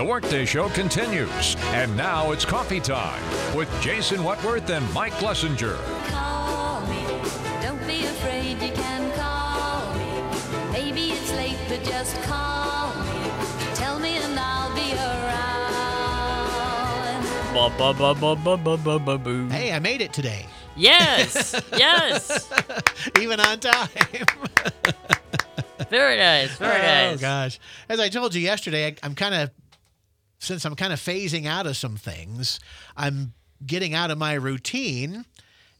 The Workday Show continues. And now it's coffee time with Jason Wentworth and Mike Lessinger. Call me. Don't be afraid, you can call me. Maybe it's late, but just call me. Tell me and I'll be around. Hey, I made it today. Yes, yes. Even on time. very nice, very oh, nice. Oh gosh! As I told you yesterday, I, am kind of since I'm kind of phasing out of some things. I'm getting out of my routine,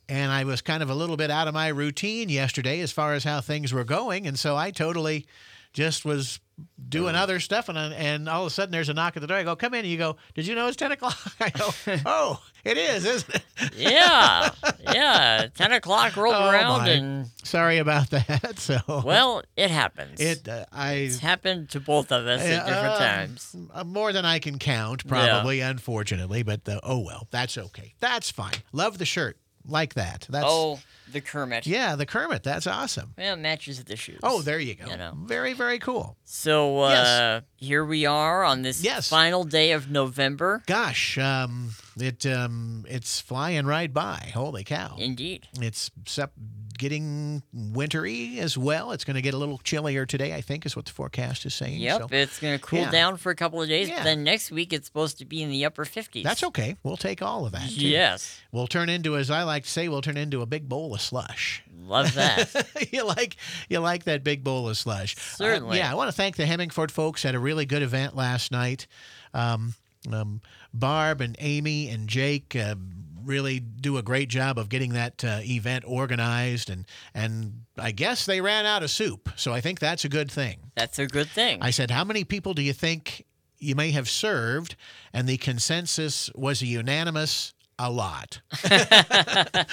and I was kind of a little bit out of my routine yesterday as far as how things were going, and so I totally just was doing other stuff, and and all of a sudden there's a knock at the door. I go, "Come in," and you go, "Did you know it's ten o'clock?" I go, "Oh, it is, isn't it?" Yeah, yeah. 10 o'clock rolled Oh, around my. and, Sorry about that. So well, it happens. it uh, I It's happened to both of us at different Uh, times. uh, more than I can count, probably, unfortunately. But uh, oh well, that's okay. That's fine. Love the shirt like that. That's Oh, the Kermit. yeah, the Kermit. That's awesome. Well, it matches with the shoes. Oh, there you go. You know. Very very cool. So, uh, Yes. here we are on this Yes. final day of November. Gosh, um, it um, it's flying right by. Holy cow! Indeed. It's sep- getting wintry as well. It's going to get a little chillier today. I think is what the forecast is saying. Yep, So it's going to cool yeah. down for a couple of days, Yeah. but then next week it's supposed to be in the upper 50s. that's okay. We'll take all of that. too. Yes. We'll turn into, as I like to say, we'll turn into a big bowl of slush. Love that. you like you like that big bowl of slush. Uh, Certainly. yeah, I want to thank the Hemingford folks. Had a really good event last night. Um, um, Barb and Amy and Jake uh, really do a great job of getting that uh, event organized, and and I guess they ran out of soup, so I think that's a good thing. That's a good thing. I said, how many people do you think you may have served? And the consensus was a unanimous a lot.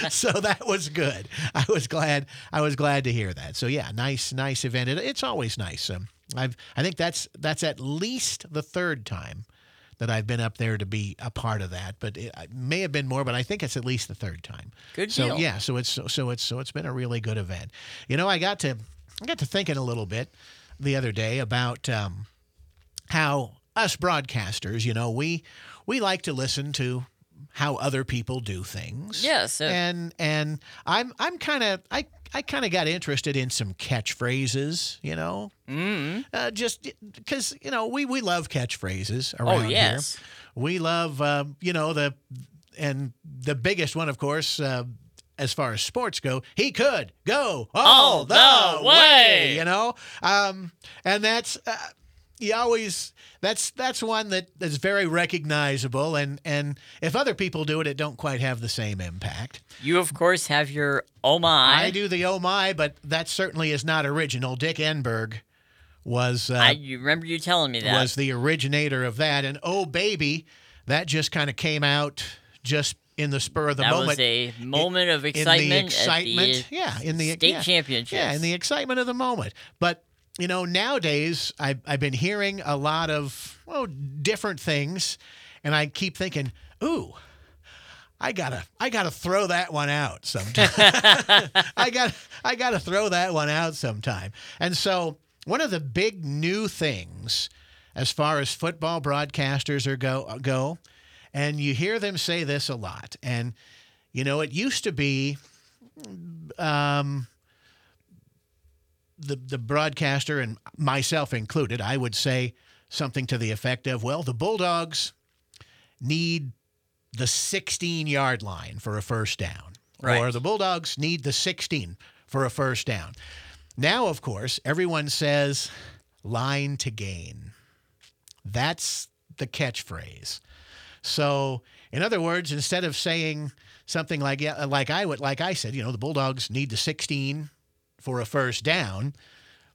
so that was good. I was glad. I was glad to hear that. So yeah, nice, nice event. It, it's always nice. Um, I've. I think that's that's at least the third time that I've been up there to be a part of that. But it, may have been more. But I think it's at least the third time. Good So deal. yeah. So it's so it's so it's been a really good event. You know, I got to I got to thinking a little bit the other day about. Um, how us broadcasters, you know, we we like to listen to how other people do things. Yes, uh, and and I'm I'm kind of I I kind of got interested in some catchphrases, you know, mm uh, just because you know we we love catchphrases around Oh, yes. here. We love uh, you know the and the biggest one, of course. Uh, as far as sports go, he could go all, All the way. you know, um, and that's uh, you always that's that's one that is very recognizable, and and if other people do it, it don't quite have the same impact. You, of course, have your oh my. I do the oh my, but that certainly is not original. Dick Enberg was uh, I you remember you telling me that. was the originator of that, and oh baby, that just kind of came out just in the spur of the that moment. was a moment of excitement. in the excitement, the yeah, in the state yeah, championships. yeah, in the excitement of the moment. But you know, nowadays I've I've been hearing a lot of well different things, and I keep thinking, ooh. I gotta, I gotta throw that one out sometime. I got, I gotta throw that one out sometime. And so, one of the big new things, as far as football broadcasters are go go, and you hear them say this a lot. And you know, it used to be, um, the the broadcaster and myself included, I would say something to the effect of, "Well, the Bulldogs need the 16 yard line for a first down, or the Bulldogs need the 16 for a first down." Now, of course, everyone says line to gain. That's the catchphrase. So, in other words, instead of saying something like yeah, like I would like I said, you know, the Bulldogs need the 16 for a first down.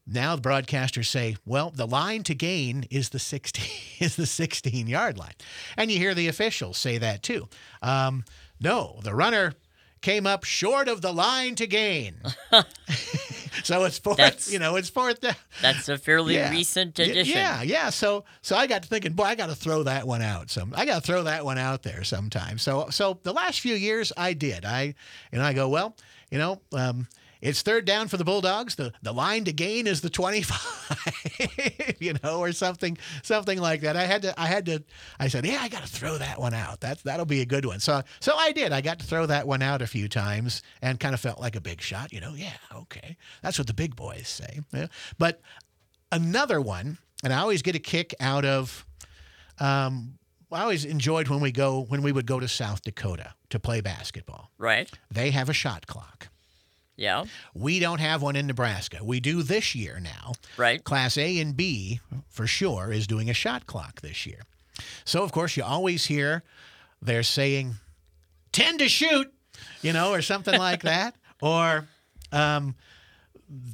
Now the broadcasters say, well, the line to gain is the 16 is the 16 yard line, and you hear the officials say that too. Um, no, the runner came up short of the line to gain. so it's fourth, That's- you know, it's fourth down. That's a fairly Yeah. recent addition. Yeah, yeah. So so I got to thinking, boy, I got to throw that one out. Some I got to throw that one out there sometime. So so the last few years I did. I and I go well, you know, um, it's third down for the Bulldogs. The the line to gain is the 25, you know, or something something like that. I had to I had to I said, "Yeah, I got to throw that one out. That's that'll be a good one." So so I did. I got to throw that one out a few times and kind of felt like a big shot, you know. Yeah, okay. That's what the big boys say. Yeah. But another one, and I always get a kick out of um I always enjoyed when we go when we would go to South Dakota to play basketball. Right. They have a shot clock. Yeah. We don't have one in Nebraska. We do this year now. Right. Class A and B, for sure, is doing a shot clock this year. So, of course, you always hear they're saying 10 to shoot, you know, or something like that. Or um,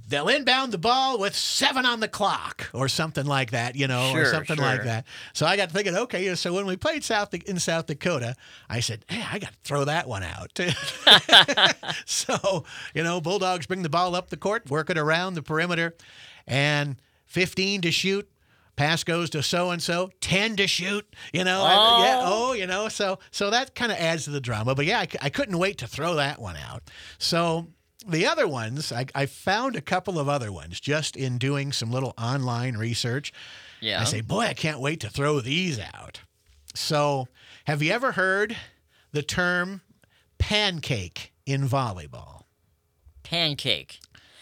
they'll inbound the ball with seven on the clock or something like that, you know, or Sure, something like that. So I got thinking, okay, so when we played South in South Dakota, I said, hey, I got to throw that one out. so, you know, Bulldogs bring the ball up the court, work it around the perimeter, and 15 to shoot. Pass goes to so and so, 10 to shoot, you know. I- yeah, oh. oh, you know, so so that kind of adds to the drama. But yeah, I couldn't wait to throw that one out. So the other ones, I, I found a couple of other ones just in doing some little online research. Yeah. I say, boy, I can't wait to throw these out. So, have you ever heard the term pancake in volleyball? Pancake.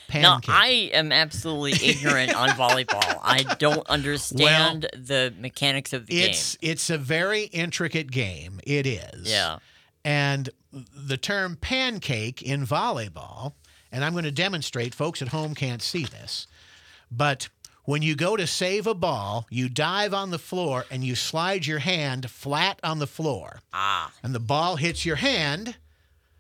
Pancake. Now, I am absolutely ignorant on volleyball. I don't understand the mechanics of the it's it's a very intricate game. It is. Yeah. And the term pancake in volleyball, and I'm going to demonstrate, folks at home can't see this, but when you go to save a ball, you dive on the floor and you slide your hand flat on the floor. Ah. And the ball hits your hand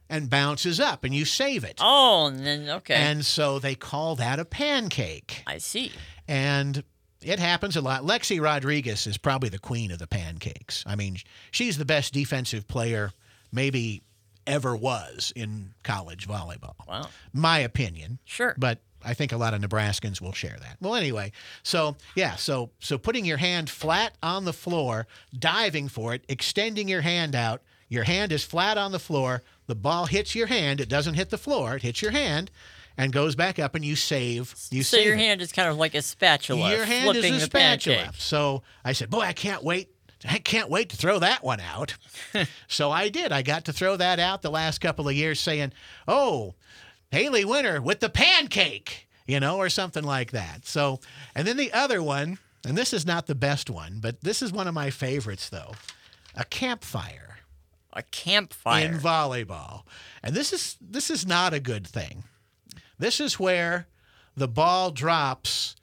and bounces up and you save it. Oh, and then okay. And so they call that a pancake. I see. And it happens a lot. Lexi Rodriguez is probably the queen of the pancakes. I mean, she's the best defensive player maybe ever was in college volleyball. Wow. My opinion. Sure. But I think a lot of Nebraskans will share that. Well, anyway, so yeah, so so putting your hand flat on the floor, diving for it, extending your hand out, your hand is flat on the floor, the ball hits your hand, it doesn't hit the floor, it hits your hand and goes back up and you save you so save your it. hand is kind of like a spatula. Your hand flipping is a spatula. pancake. So I said, "Boy, I can't wait. I can't wait to throw that one out." so I did. I got to throw that out the last couple of years, saying, "Oh, Haley Winter with the pancake," you know, or something like that. So, and then the other one, and this is not the best one, but this is one of my favorites, though, a campfire A campfire. in volleyball. And this is this is not a good thing. This is where the ball drops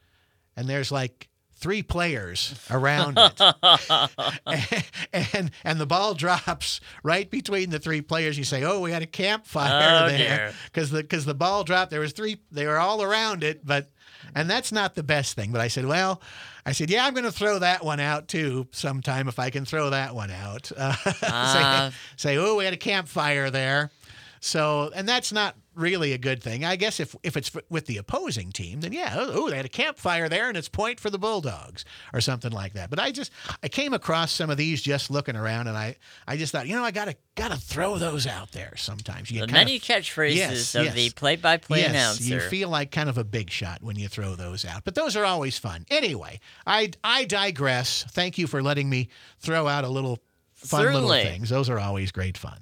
and there's like three players around it. and and the ball drops right between the three players. You say, "Oh, we had a campfire Oh, there." Cuz the cuz the ball dropped. There was three they were all around it, but and that's not the best thing. But I said, "Well, I said, yeah, I'm going to throw that one out too sometime if I can throw that one out." Uh, Ah. say, say, "Oh, we had a campfire there." So, and that's not really a good thing. I guess if if it's with the opposing team, then yeah, oh, they had a campfire there, and it's point for the Bulldogs or something like that. But I just I came across some of these just looking around, and I I just thought, you know, I gotta gotta throw those out there sometimes. You the many catchphrases Yes, of yes. the play-by-play yes, announcer. you feel like kind of a big shot when you throw those out. But those are always fun. Anyway, I I digress. Thank you for letting me throw out a little fun Certainly. little things. Those are always great fun.